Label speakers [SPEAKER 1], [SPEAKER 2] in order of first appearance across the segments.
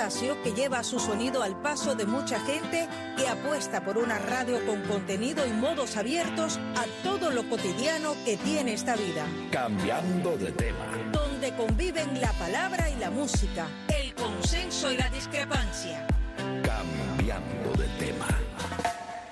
[SPEAKER 1] espacio que lleva su sonido al paso de mucha gente que apuesta por una radio con contenido y modos abiertos a todo lo cotidiano que tiene esta vida.
[SPEAKER 2] Cambiando de tema.
[SPEAKER 1] Donde conviven la palabra y la música, el consenso y la discrepancia.
[SPEAKER 2] Cambiando de tema.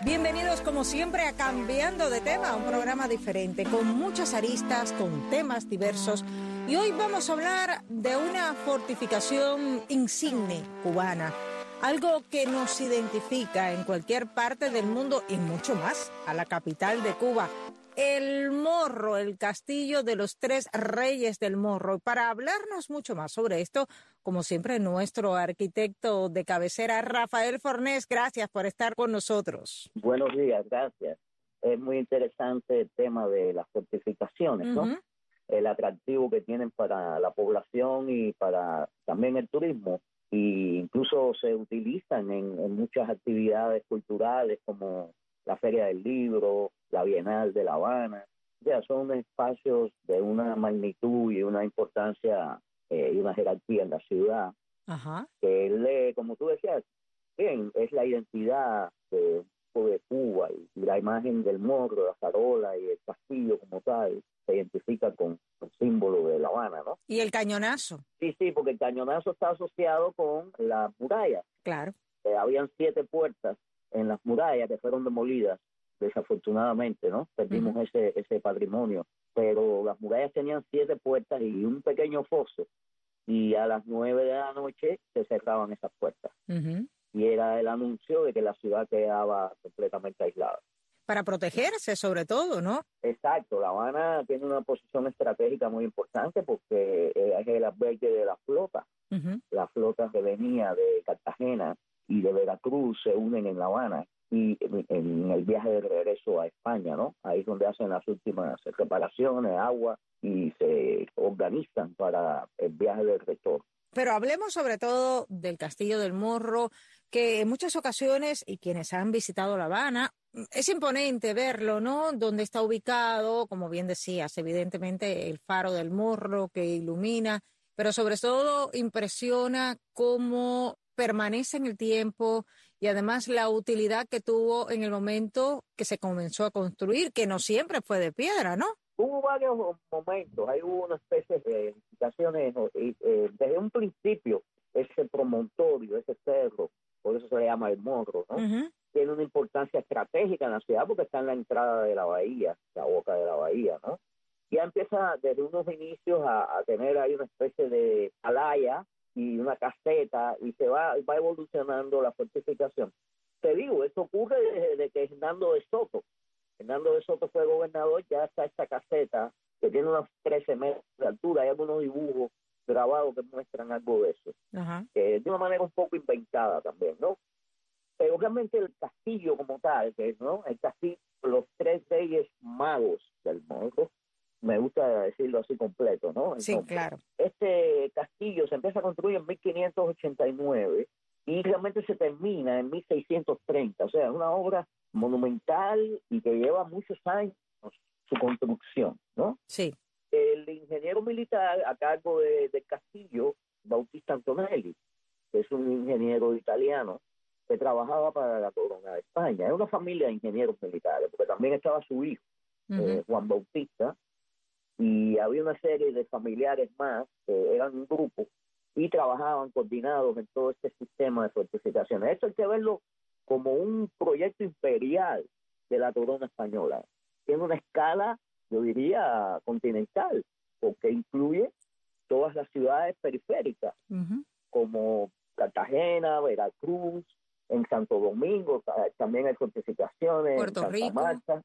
[SPEAKER 1] Bienvenidos como siempre a Cambiando de tema, un programa diferente, con muchas aristas, con temas diversos. Y hoy vamos a hablar de una fortificación insigne cubana, algo que nos identifica en cualquier parte del mundo y mucho más a la capital de Cuba, el Morro, el castillo de los tres reyes del Morro. Para hablarnos mucho más sobre esto, como siempre, nuestro arquitecto de cabecera, Rafael Fornés, gracias por estar con nosotros.
[SPEAKER 3] Buenos días, gracias. Es muy interesante el tema de las fortificaciones, ¿no? El atractivo que tienen para la población y para también el turismo. Y incluso se utilizan en, en muchas actividades culturales como la Feria del Libro, la Bienal de La Habana. Ya son espacios de una magnitud y una importancia eh, y una jerarquía en la ciudad.
[SPEAKER 1] Ajá.
[SPEAKER 3] Que le, como tú decías, bien, es la identidad de, de Cuba y la imagen del morro, la farola y el castillo como tal se identifica con el símbolo de La Habana, ¿no?
[SPEAKER 1] Y el cañonazo.
[SPEAKER 3] Sí, sí, porque el cañonazo está asociado con la muralla.
[SPEAKER 1] Claro.
[SPEAKER 3] Eh, habían siete puertas en las murallas que fueron demolidas desafortunadamente, ¿no? Perdimos ese, ese patrimonio, pero las murallas tenían siete puertas y un pequeño foso, y a las nueve de la noche se cerraban esas puertas. Y era el anuncio de que la ciudad quedaba completamente aislada.
[SPEAKER 1] Para protegerse, sobre todo, ¿no?
[SPEAKER 3] Exacto, La Habana tiene una posición estratégica muy importante porque es el albergue de la flota. La flota que venía de Cartagena y de Veracruz se unen en La Habana y en, el viaje de regreso a España, ¿no? Ahí es donde hacen las últimas reparaciones, agua y se organizan para el viaje del retorno.
[SPEAKER 1] Pero hablemos sobre todo del Castillo del Morro, que en muchas ocasiones, y quienes han visitado La Habana, es imponente verlo, ¿no? Donde está ubicado, como bien decías, evidentemente el faro del Morro que ilumina, pero sobre todo impresiona cómo permanece en el tiempo y además la utilidad que tuvo en el momento que se comenzó a construir, que no siempre fue de piedra, ¿no?
[SPEAKER 3] Hubo varios momentos, hay hubo una especie de edificaciones, eh, desde un principio, ese promontorio, ese cerro, por eso se le llama el morro, ¿no? Tiene una importancia estratégica en la ciudad porque está en la entrada de la bahía, la boca de la bahía, ¿no? Ya empieza desde unos inicios a, a tener ahí una especie de alaya y una caseta y se va, va evolucionando la fortificación. Te digo, esto ocurre desde que Hernando de Soto, Hernando de Soto fue gobernador, ya está esta caseta que tiene unos 13 metros de altura, hay algunos dibujos grabados que muestran algo de eso, de una manera un poco inventada también, ¿no? Pero realmente el castillo como tal, que ¿no? El castillo, los tres reyes magos del mundo, me gusta decirlo así completo, ¿no?
[SPEAKER 1] sí, claro.
[SPEAKER 3] Este castillo se empieza a construir en 1589 y realmente se termina en 1630, o sea, es una obra monumental y que lleva muchos años su construcción, ¿no?
[SPEAKER 1] Sí.
[SPEAKER 3] El ingeniero militar a cargo de, del castillo, Bautista Antonelli, que es un ingeniero italiano que trabajaba para la corona de España. Es una familia de ingenieros militares, porque también estaba su hijo, eh, Juan Bautista, y había una serie de familiares más que eran un grupo y trabajaban coordinados en todo este sistema de fortificaciones. Esto hay que verlo como un proyecto imperial de la corona española. Tiene una escala, yo diría, continental, porque incluye todas las ciudades periféricas, como Cartagena, Veracruz, en Santo Domingo, también hay fortificaciones,
[SPEAKER 1] Puerto
[SPEAKER 3] en Santa
[SPEAKER 1] Rico.
[SPEAKER 3] Marta.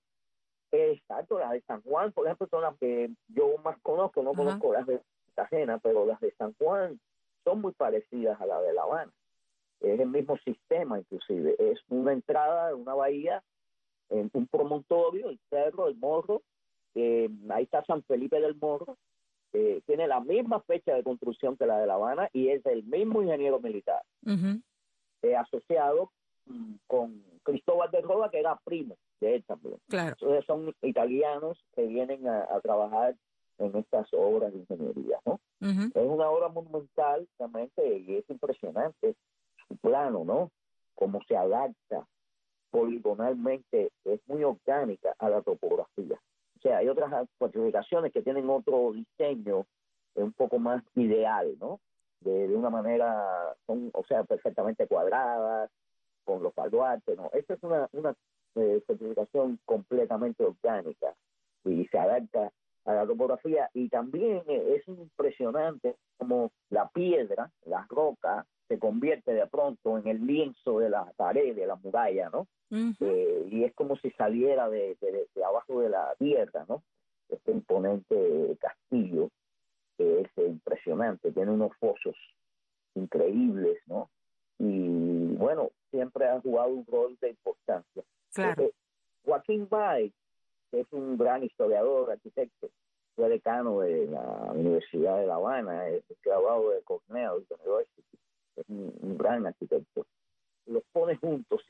[SPEAKER 3] Exacto, las de San Juan, por ejemplo, son las que yo más conozco, no conozco las de Cartagena, pero las de San Juan son muy parecidas a la de La Habana. Es el mismo sistema, inclusive. Es una entrada de una bahía, en un promontorio, el cerro, el morro. eh, ahí está San Felipe del Morro. eh, tiene la misma fecha de construcción que la de La Habana y es el mismo ingeniero militar eh, asociado mm, con Cristóbal de Roda, que era primo de él también.
[SPEAKER 1] Claro.
[SPEAKER 3] Entonces son italianos que vienen a, a trabajar en estas obras de ingeniería, ¿no? Es una obra monumental realmente y es impresionante su plano, ¿no? Cómo se adapta poligonalmente, es muy orgánica a la topografía. O sea, hay otras fortificaciones que tienen otro diseño un poco más ideal, ¿no? De, una manera, son, o sea, perfectamente cuadradas, con los baluartes, ¿no? Esta es una, una eh, certificación completamente orgánica y se adapta a la topografía y también es impresionante como la piedra, la roca, se convierte de pronto en el lienzo de la pared, de la muralla, ¿no? Eh, y es como si saliera de, de, abajo de la tierra, ¿no? Este imponente castillo que es impresionante, tiene unos fosos increíbles, ¿no? Y bueno, siempre ha jugado un rol de importancia.
[SPEAKER 1] Claro.
[SPEAKER 3] Joaquín Bay, que es un gran historiador, arquitecto, fue decano de la Universidad de La Habana, es graduado de Cornell University, es un, gran arquitecto. Los pone juntos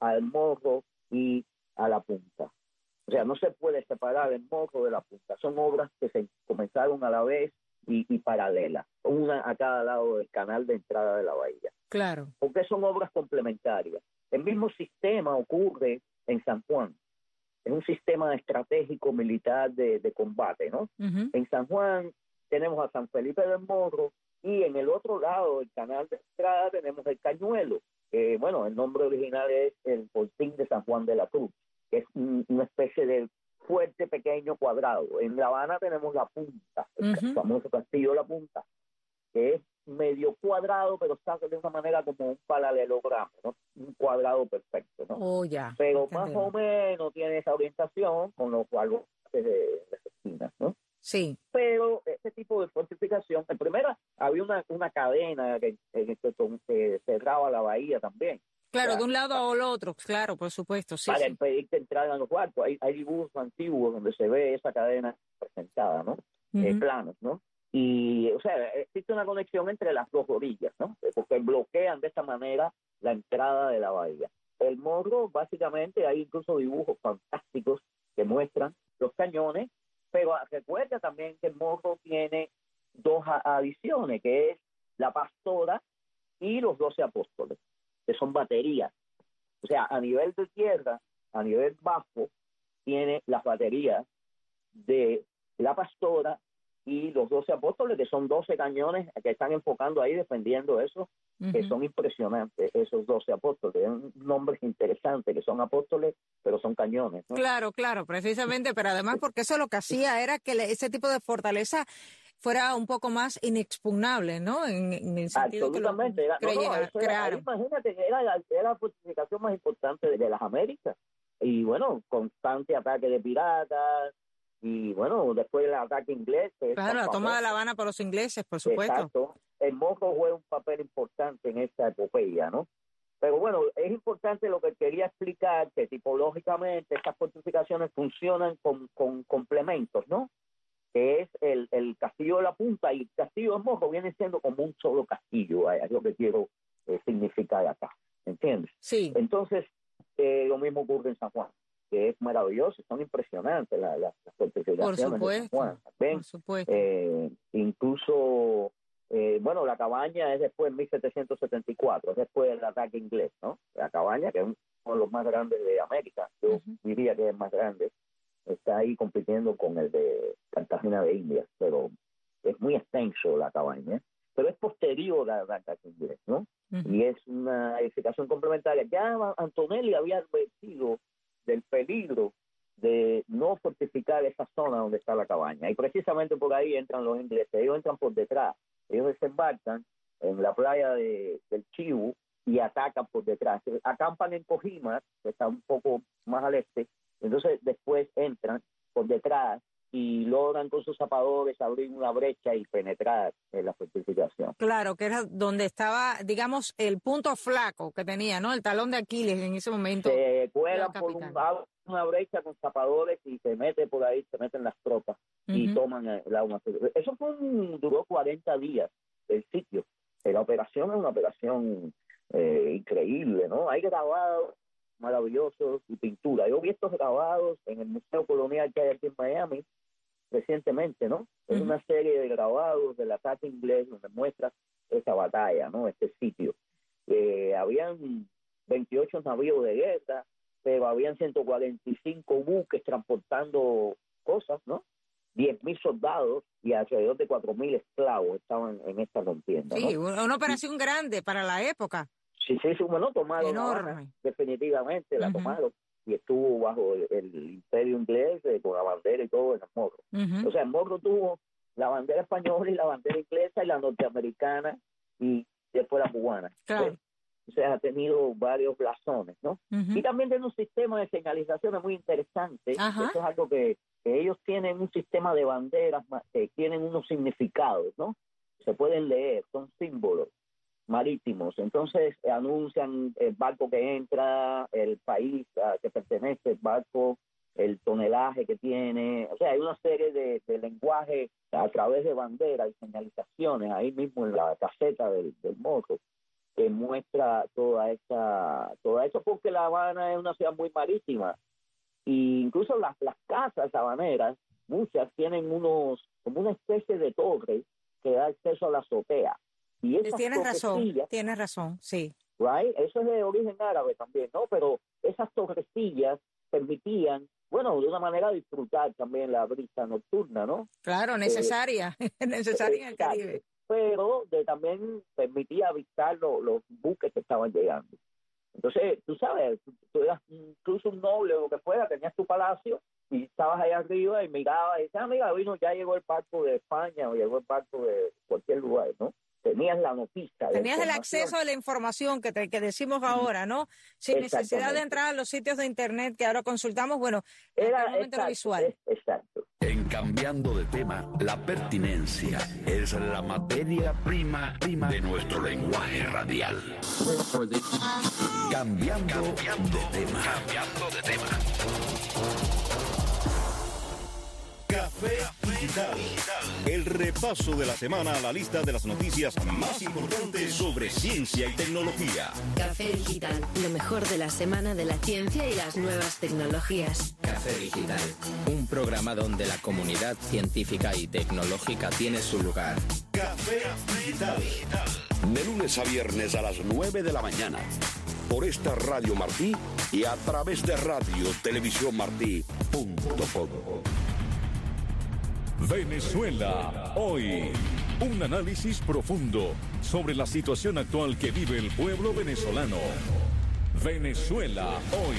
[SPEAKER 3] al morro y a la punta. O sea, no se puede separar el morro de la punta. Son obras que se comenzaron a la vez y, y paralelas, una a cada lado del canal de entrada de la bahía.
[SPEAKER 1] Claro.
[SPEAKER 3] Porque son obras complementarias. El mismo sistema ocurre en San Juan. Es un sistema estratégico militar de, combate, ¿no? En San Juan tenemos a San Felipe del Morro y en el otro lado del canal de entrada tenemos el Cañuelo. bueno, el nombre original es el Fortín de San Juan de la Cruz, que es una especie de fuerte pequeño cuadrado. En La Habana tenemos la punta, el famoso castillo de la punta, que es medio cuadrado, pero está de una manera como un paralelogramo, ¿no? un cuadrado perfecto. ¿no?
[SPEAKER 1] Oh, ya.
[SPEAKER 3] Pero más o menos tiene esa orientación con los cuales de las esquinas, ¿no?
[SPEAKER 1] Sí.
[SPEAKER 3] Pero este tipo de fortificación, en primera había una, una cadena que, que, cerraba la bahía también.
[SPEAKER 1] Claro, de un lado al otro, claro, por supuesto. Sí,
[SPEAKER 3] para impedir entrar a los cuartos. Hay, hay dibujos antiguos donde se ve esa cadena presentada, ¿no? Uh planos, ¿no? Y, o sea, existe una conexión entre las dos orillas, ¿no? Porque bloquean de esta manera la entrada de la bahía. El morro, básicamente, hay incluso dibujos fantásticos que muestran los cañones, pero recuerda también que morro tiene dos adiciones, que es la pastora y los doce apóstoles, que son baterías. O sea, a nivel de tierra, a nivel bajo, tiene las baterías de la pastora y los doce apóstoles, que son doce cañones que están enfocando ahí defendiendo eso, que son impresionantes, esos doce apóstoles. un nombres interesantes, que son apóstoles, pero son cañones.
[SPEAKER 1] Claro, claro, precisamente, pero además porque eso lo que hacía era que ese tipo de fortaleza fuera un poco más inexpugnable, ¿no? En, el sentido
[SPEAKER 3] Absolutamente.
[SPEAKER 1] que
[SPEAKER 3] lo imagínate, era la, era la fortificación más importante de, de las Américas. Y bueno, constante ataque de piratas, y bueno, después del ataque inglés.
[SPEAKER 1] Claro, la toma de La Habana por los ingleses, por supuesto.
[SPEAKER 3] Exacto. El morro juega un papel importante en esta epopeya, ¿no? Pero bueno, es importante lo que quería explicar, que tipológicamente estas fortificaciones funcionan con, con complementos, ¿no? Que es el, el castillo de la punta y el castillo de Morro viene siendo como un solo castillo, es lo que quiero eh, significar acá, ¿entiendes?
[SPEAKER 1] Sí.
[SPEAKER 3] Entonces, eh, lo mismo ocurre en San Juan que es maravilloso, son impresionantes las, las, fortificaciones.
[SPEAKER 1] Por supuesto. por supuesto.
[SPEAKER 3] Eh, incluso, eh, bueno, la cabaña es después de 1774, es después del ataque inglés, ¿no? La cabaña, que es uno de los más grandes de América, yo diría que es más grande, está ahí compitiendo con el de Cartagena de India, pero es muy extenso la cabaña, pero es posterior al ataque inglés, ¿no? Y es una edificación complementaria. Ya Antonelli había advertido del peligro de no fortificar esa zona donde está la cabaña. Y precisamente por ahí entran los ingleses. Ellos entran por detrás. Ellos desembarcan en la playa de, del Chivu y atacan por detrás. Acampan en Cojima, que está un poco más al este. Entonces después entran por detrás y logran con sus zapadores abrir una brecha y penetrar en la fortificación.
[SPEAKER 1] Claro, que era donde estaba, digamos, el punto flaco que tenía, ¿no? El talón de Aquiles en ese momento.
[SPEAKER 3] Se cuelan por una brecha con zapadores y se mete por ahí, se meten las tropas y toman la una. Eso fue duró 40 días el sitio. La operación es una operación eh, increíble, ¿no? Hay grabados maravillosos y pintura. Yo vi estos grabados en el Museo Colonial que hay aquí en Miami, recientemente, ¿no? Es una serie de grabados del ataque inglés donde muestra esa batalla, ¿no? Este sitio. Eh, habían 28 navíos de guerra, pero habían 145 buques transportando cosas, ¿no? 10.000 soldados y alrededor de 4.000 esclavos estaban en esta contienda.
[SPEAKER 1] Sí, una operación grande para la época.
[SPEAKER 3] Sí, sí, bueno, tomaron Enorme. definitivamente, la tomaron y estuvo bajo el, imperio inglés eh, con la bandera y todo en el morro. O sea, el morro tuvo la bandera española y la bandera inglesa y la norteamericana y después la cubana.
[SPEAKER 1] Claro.
[SPEAKER 3] o sea, ha tenido varios blasones, ¿no? Y también tiene un sistema de señalizaciones muy interesante. Eso es algo que, ellos tienen un sistema de banderas que tienen unos significados, ¿no? Se pueden leer, son símbolos marítimos. Entonces anuncian el barco que entra, el país a que pertenece el barco, el tonelaje que tiene. O sea, hay una serie de, lenguaje a través de banderas y señalizaciones ahí mismo en la caseta del, del que muestra toda esa, toda eso porque La Habana es una ciudad muy marítima incluso las, las casas habaneras, muchas tienen unos, como una especie de torre que da acceso a la azotea y
[SPEAKER 1] tienes razón, tienes razón, sí.
[SPEAKER 3] Right? Eso es de origen árabe también, ¿no? Pero esas torrecillas permitían, bueno, de una manera disfrutar también la brisa nocturna, ¿no?
[SPEAKER 1] Claro, eh, necesaria, necesaria en el Caribe.
[SPEAKER 3] Pero de, también permitía avistar los buques que estaban llegando. Entonces, tú sabes, tú, eras incluso un noble o lo que fuera, tenías tu palacio y estabas ahí arriba y mirabas y decías, ah, mira, vino, ya llegó el barco de España o llegó el barco de cualquier lugar, ¿no? Tenías la noticia.
[SPEAKER 1] Tenías el acceso a la información que, que decimos ahora, ¿no? Sin necesidad de entrar a los sitios de internet que ahora consultamos, bueno,
[SPEAKER 3] era lo visual. Exacto.
[SPEAKER 2] En cambiando de tema, la pertinencia es la materia prima, prima de nuestro lenguaje radial. Cambiando, cambiando de tema. Cambiando de tema.
[SPEAKER 4] Café Digital. El repaso de la semana a la lista de las noticias más importantes sobre ciencia y tecnología.
[SPEAKER 5] Café Digital, lo mejor de la semana de la ciencia y las nuevas tecnologías.
[SPEAKER 6] Café Digital, un programa donde la comunidad científica y tecnológica tiene su lugar.
[SPEAKER 4] Café Digital.
[SPEAKER 2] De lunes a viernes a las 9 de la mañana. Por esta Radio Martí y a través de radio televisión martí.com.
[SPEAKER 4] Venezuela hoy. Un análisis profundo sobre la situación actual que vive el pueblo venezolano. Venezuela hoy.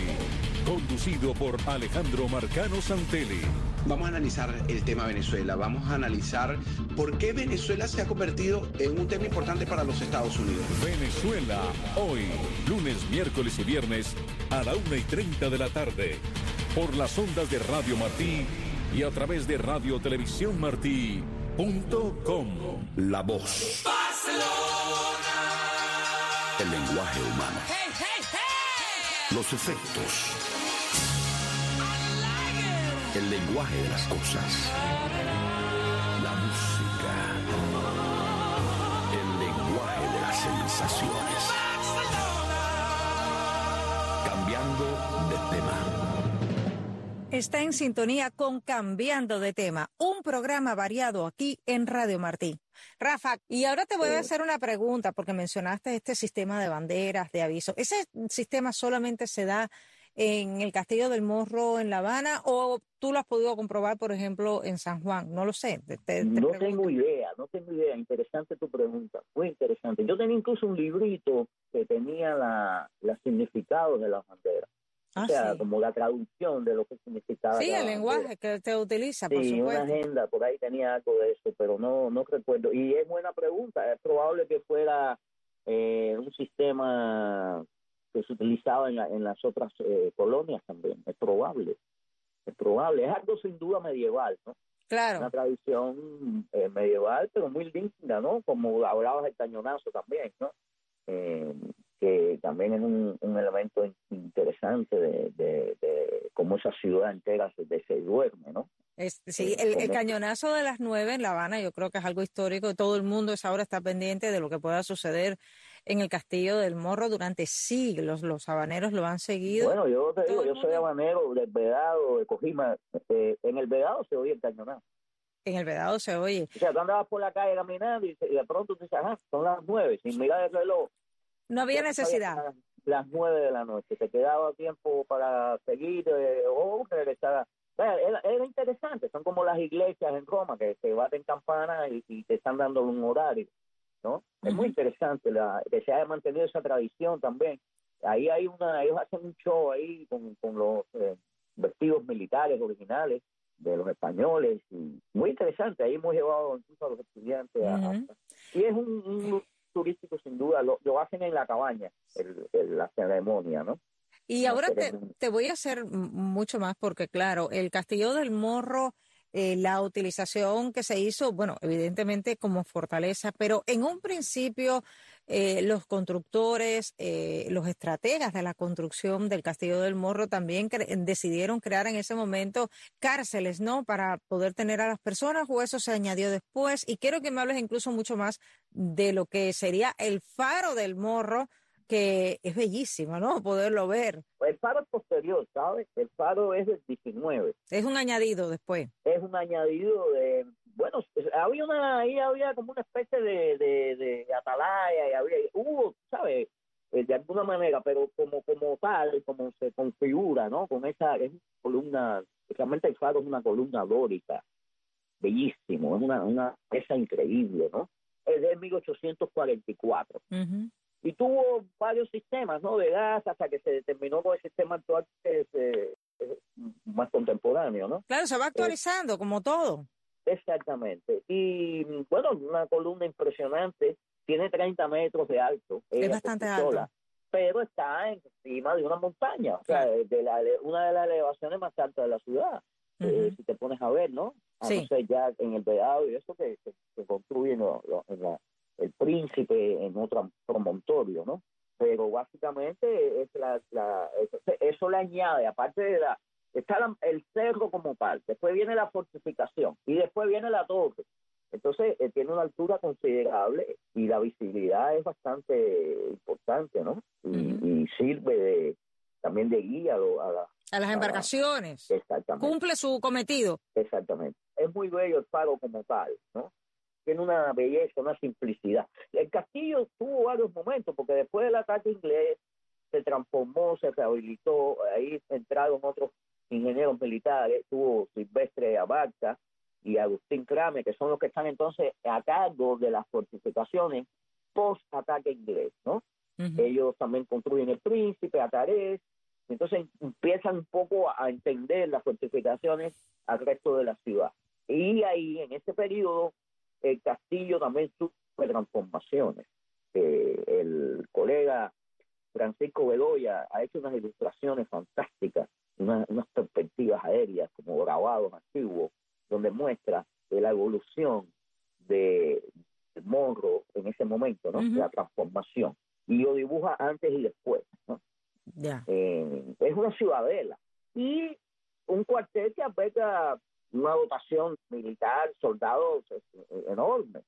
[SPEAKER 4] Conducido por Alejandro Marcano Santelli.
[SPEAKER 7] Vamos a analizar el tema Venezuela. Vamos a analizar por qué Venezuela se ha convertido en un tema importante para los Estados Unidos.
[SPEAKER 4] Venezuela hoy. Lunes, miércoles y viernes a la una y 30 de la tarde. Por las ondas de Radio Martí y a través de Radio Televisión Martí.com.
[SPEAKER 2] La voz. Barcelona. El lenguaje humano. Los efectos. El lenguaje de las cosas. La música. El lenguaje de las sensaciones. Cambiando de tema.
[SPEAKER 1] Está en sintonía con Cambiando de tema, un programa variado aquí en Radio Martí. Rafa, y ahora te voy a hacer una pregunta porque mencionaste este sistema de banderas, de aviso. ¿Ese sistema solamente se da en el Castillo del Morro en La Habana o tú lo has podido comprobar, por ejemplo, en San Juan? No lo sé.
[SPEAKER 3] no tengo idea, no tengo idea. Interesante tu pregunta, muy interesante. Yo tenía incluso un librito que tenía la, los significados de las banderas. Ah, o sea, como la traducción de lo que significaba.
[SPEAKER 1] Sí, el lenguaje que te utiliza, por
[SPEAKER 3] sí, una agenda, por ahí tenía algo de eso, pero no, no recuerdo. Y es buena pregunta, es probable que fuera eh, un sistema que se utilizaba en, en las otras eh, colonias también, es probable, es probable, es algo sin duda medieval, ¿no?
[SPEAKER 1] Claro.
[SPEAKER 3] Una tradición eh, medieval, pero muy linda, ¿no? Como hablabas del cañonazo también, ¿no? Eh, que también es un, elemento interesante de, de, cómo esa ciudad entera se, se duerme, ¿no?
[SPEAKER 1] sí, eh, el, cañonazo de las nueve en La Habana yo creo que es algo histórico. Todo el mundo esa hora está pendiente de lo que pueda suceder en el Castillo del Morro durante siglos. Los habaneros lo han seguido.
[SPEAKER 3] Bueno, yo te digo, yo soy habanero del Vedado, de Cojima. Eh, en el Vedado se oye el cañonazo.
[SPEAKER 1] En el Vedado se oye.
[SPEAKER 3] O sea, tú andabas por la calle caminando y, de pronto te dices, ah, son las nueve, sin mirar el reloj.
[SPEAKER 1] No había necesidad.
[SPEAKER 3] Las nueve de la noche, te quedaba tiempo para seguir eh, o regresar. Era, era, interesante, son como las iglesias en Roma que te baten campanas y, y te están dando un horario. ¿no? Es muy interesante la, que se haya mantenido esa tradición también. Ahí hay una, ellos hacen un show ahí con, con los eh, vestidos militares originales de los españoles y muy interesante. Ahí hemos llevado incluso a los estudiantes y es un, turístico sin duda. Lo, lo hacen en la cabaña, el, la ceremonia, ¿no?
[SPEAKER 1] Y ahora te, te voy a hacer mucho más porque, claro, el Castillo del Morro eh, la utilización que se hizo, bueno, evidentemente como fortaleza, pero en un principio eh, los constructores, eh, los estrategas de la construcción del Castillo del Morro también decidieron crear en ese momento cárceles, ¿no? Para poder tener a las personas, o eso se añadió después. Y quiero que me hables incluso mucho más de lo que sería el faro del Morro que es bellísimo, ¿no? Poderlo ver.
[SPEAKER 3] El faro es posterior, ¿sabes? El faro es del 19.
[SPEAKER 1] Es un añadido después.
[SPEAKER 3] Es un añadido de, bueno, había una, ahí había como una especie de, de, atalaya y había, hubo, ¿sabes? Eh, de alguna manera, pero como como tal, como se configura, ¿no? Con esa es columna, realmente el faro es una columna dórica, bellísimo, es una, una pieza increíble, ¿no? Es de 1844. Uh y tuvo varios sistemas ¿no? de gas hasta que se determinó con el sistema actual que es, eh, más contemporáneo. ¿no?
[SPEAKER 1] Claro, se va actualizando como todo.
[SPEAKER 3] Exactamente. Y bueno, una columna impresionante, tiene 30 metros de alto.
[SPEAKER 1] Es bastante alto.
[SPEAKER 3] Pero está encima de una montaña, o sea, de la, una de las elevaciones más altas de la ciudad. Eh, si te pones a ver, ¿no? A no ser ya en el Vedado y eso que se construye en la, el príncipe en otro promontorio, ¿no? Pero básicamente es la, la eso, le añade, aparte de la, está el cerro como tal, después viene la fortificación y después viene la torre. Entonces eh, tiene una altura considerable y la visibilidad es bastante importante, ¿no? Y, sirve de, también de guía a,
[SPEAKER 1] a las embarcaciones.
[SPEAKER 3] exactamente.
[SPEAKER 1] Cumple su cometido.
[SPEAKER 3] Exactamente. Es muy bello el faro como tal, ¿no? tiene una belleza, una simplicidad. El castillo tuvo varios momentos, porque después del ataque inglés se transformó, se rehabilitó, ahí entraron otros ingenieros militares, tuvo Silvestre Abarca y Agustín Crame, que son los que están entonces a cargo de las fortificaciones post-ataque inglés, ¿no? Ellos también construyen el Príncipe, Atarés, entonces empiezan un poco a entender las fortificaciones al resto de la ciudad. Y ahí, en ese periodo, el castillo también sufre transformaciones. Eh, el colega Francisco Bedoya ha hecho unas ilustraciones fantásticas, unas, perspectivas aéreas como grabados antiguos, donde muestra la evolución de, Morro en ese momento, ¿no? La transformación. Y lo dibuja antes y después, ¿no? Eh, es una ciudadela. Y un cuartel que aplica una dotación militar, soldados eh, enorme.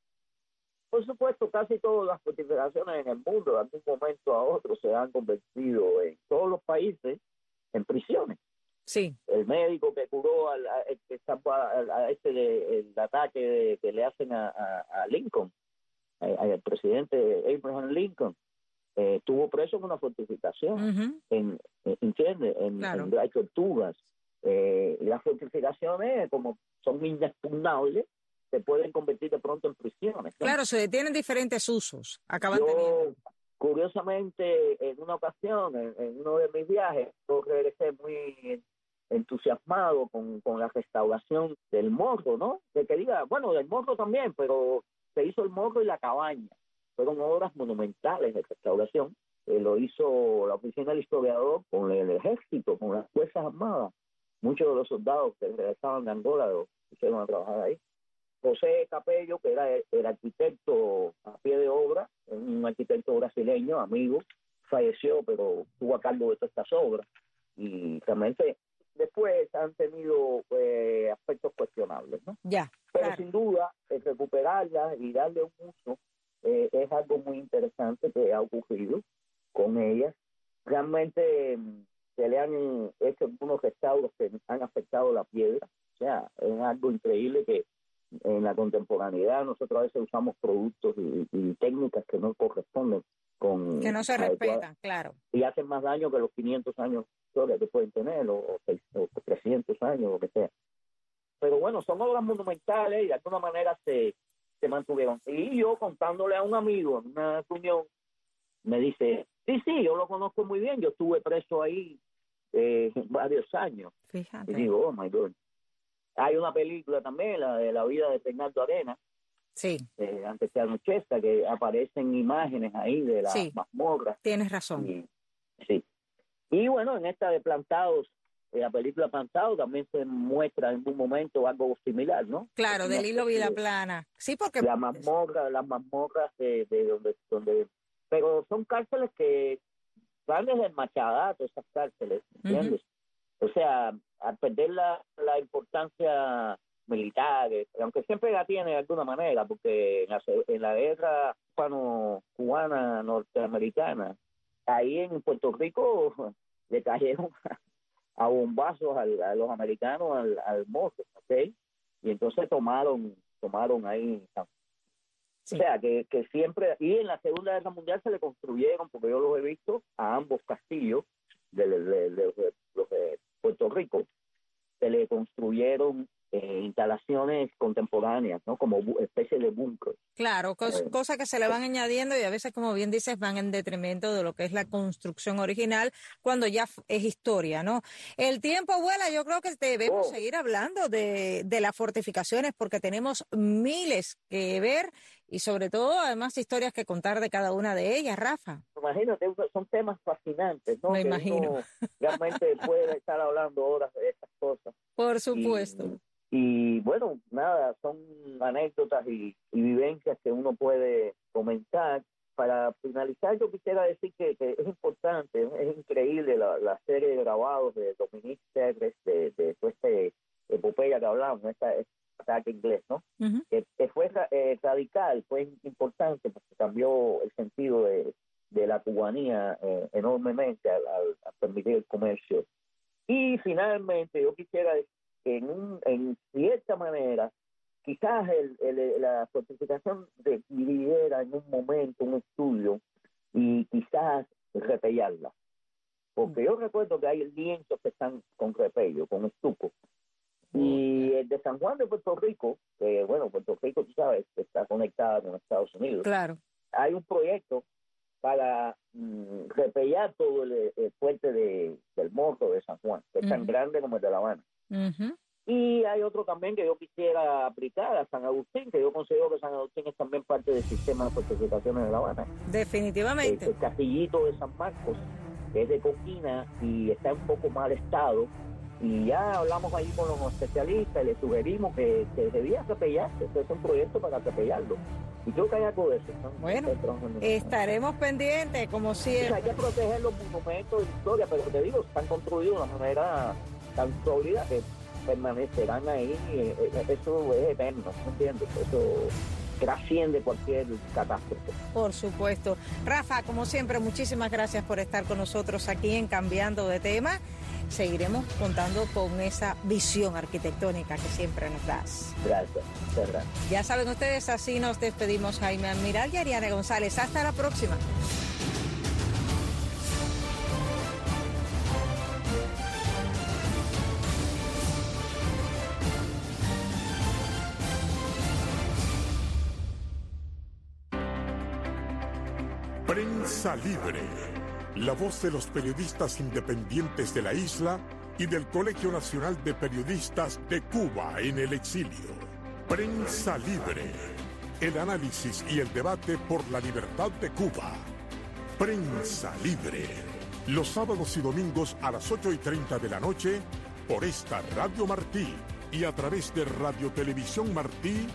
[SPEAKER 3] Por supuesto, casi todas las fortificaciones en el mundo, de algún momento a otro, se han convertido en todos los países en prisiones.
[SPEAKER 1] Sí.
[SPEAKER 3] El médico que curó al, a, este el ataque que le hacen a, Lincoln, al presidente Abraham Lincoln, eh, estuvo preso en una fortificación, en, ¿entiendes? En, hay tortugas, eh, las fortificaciones, como son inexpugnables, se pueden convertir de pronto en prisiones.
[SPEAKER 1] Claro, se tienen diferentes usos. Acaban Yo,
[SPEAKER 3] curiosamente, en una ocasión, en, uno de mis viajes, yo regresé muy entusiasmado con, con la restauración del morro, ¿no? De que bueno, del morro también, pero se hizo el morro y la cabaña. Fueron obras monumentales de restauración. Eh, lo hizo la oficina del historiador con el ejército, con las Fuerzas Armadas muchos de los soldados que regresaban de Angola lo hicieron a trabajar ahí. José Capello, que era el, arquitecto a pie de obra, un arquitecto brasileño, amigo, falleció, pero estuvo a cargo de todas estas obras. Y realmente después han tenido eh, aspectos cuestionables, ¿no?
[SPEAKER 1] Ya.
[SPEAKER 3] Pero sin duda, recuperarlas y darle un uso eh, es algo muy interesante que ha ocurrido con ellas. Realmente se le han hecho algunos restauros que han afectado la piedra. O sea, es algo increíble que en la contemporaneidad nosotros a veces usamos productos y, técnicas que no corresponden con...
[SPEAKER 1] Que no se respetan, claro.
[SPEAKER 3] Y hacen más daño que los 500 años que pueden tener, o, o, 300 años, lo que sea. Pero bueno, son obras monumentales y de alguna manera se, se mantuvieron. Y yo contándole a un amigo en una reunión, me dice, sí, sí, yo lo conozco muy bien, yo estuve preso ahí eh, varios años.
[SPEAKER 1] Fíjate.
[SPEAKER 3] Y digo, oh my God. Hay una película también, la de la vida de Fernando Arena.
[SPEAKER 1] Sí.
[SPEAKER 3] Eh, antes que anochezca, que aparecen imágenes ahí de las sí. mazmorras.
[SPEAKER 1] Tienes razón.
[SPEAKER 3] sí. Y bueno, en esta de Plantados, en la película Plantados también se muestra en un momento algo similar, ¿no?
[SPEAKER 1] Claro, del hilo vida plana. Sí, porque...
[SPEAKER 3] La mazmorra, las mazmorras de, de donde, donde... Pero son cárceles que van desde el Machadato, esas cárceles, ¿entiendes? O sea, al perder la, la importancia militar, aunque siempre la tiene de alguna manera, porque en la, en la guerra cubana norteamericana, ahí en Puerto Rico le cayeron a, bombazos a los americanos al, al ¿ok? Y entonces tomaron, tomaron ahí O sea, que, que siempre, y en la Segunda Guerra Mundial se le construyeron, porque yo los he visto, a ambos castillos de, de, de, de Puerto Rico, se le construyeron eh, instalaciones contemporáneas, ¿no? Como especie de búnker.
[SPEAKER 1] Claro, eh, cosas que se le van añadiendo y a veces, como bien dices, van en detrimento de lo que es la construcción original cuando ya es historia, ¿no? El tiempo vuela, yo creo que debemos oh. seguir hablando de, de las fortificaciones porque tenemos miles que ver y sobre todo, además, historias que contar de cada una de ellas, Rafa.
[SPEAKER 3] Imagínate, son temas fascinantes, ¿no?
[SPEAKER 1] Me imagino.
[SPEAKER 3] realmente puede estar hablando horas de estas cosas.
[SPEAKER 1] Por supuesto.
[SPEAKER 3] Y bueno, nada, son anécdotas y, vivencias que uno puede comentar. Para finalizar, yo quisiera decir que, es importante, es increíble la, serie de grabados de Dominique Serres, de, de, este epopeya que hablamos, esta, ataque inglés, ¿no? que, fue eh, radical, fue importante porque cambió el sentido de, de la cubanía enormemente al, al, permitir el comercio. Y finalmente, yo quisiera en, un, en cierta manera, quizás el, la fortificación dividiera en un momento un estudio y quizás repellarla. Porque yo recuerdo que hay lienzos que están con repello, con estuco. Y el de San Juan de Puerto Rico, que bueno, Puerto Rico, tú sabes, está conectada con Estados Unidos.
[SPEAKER 1] Claro.
[SPEAKER 3] Hay un proyecto para mm, repellar todo el, puente de, del Morro de San Juan, que es tan grande como el de La Habana. Y hay otro también que yo quisiera aplicar a San Agustín, que yo considero que San Agustín es también parte del sistema de fortificaciones de La Habana.
[SPEAKER 1] Definitivamente.
[SPEAKER 3] El, castillito de San Marcos, que es de coquina y está en un poco mal estado. Y ya hablamos ahí con los especialistas y le sugerimos que, debía atropellarse. Este es un proyecto para atropellarlo. Y creo que hay algo de eso.
[SPEAKER 1] Bueno, estaremos pendientes, como siempre.
[SPEAKER 3] hay que proteger los monumentos de historia, pero te digo, están construidos de una manera tan sólida que permanecerán ahí. Eh, eh, eso es eterno, ¿me entiendes? Eso trasciende cualquier catástrofe.
[SPEAKER 1] Por supuesto. Rafa, como siempre, muchísimas gracias por estar con nosotros aquí en Cambiando de Tema. Seguiremos contando con esa visión arquitectónica que siempre nos das.
[SPEAKER 3] Gracias, gracias.
[SPEAKER 1] Ya saben ustedes, así nos despedimos Jaime Admiral y Ariana González. Hasta la próxima.
[SPEAKER 8] Prensa Libre. La voz de los periodistas independientes de la isla y del Colegio Nacional de Periodistas de Cuba en el exilio. Prensa Libre. El análisis y el debate por la libertad de Cuba. Prensa Libre. Los sábados y domingos a las 8 y 30 de la noche por esta Radio Martí y a través de Radio Televisión Martí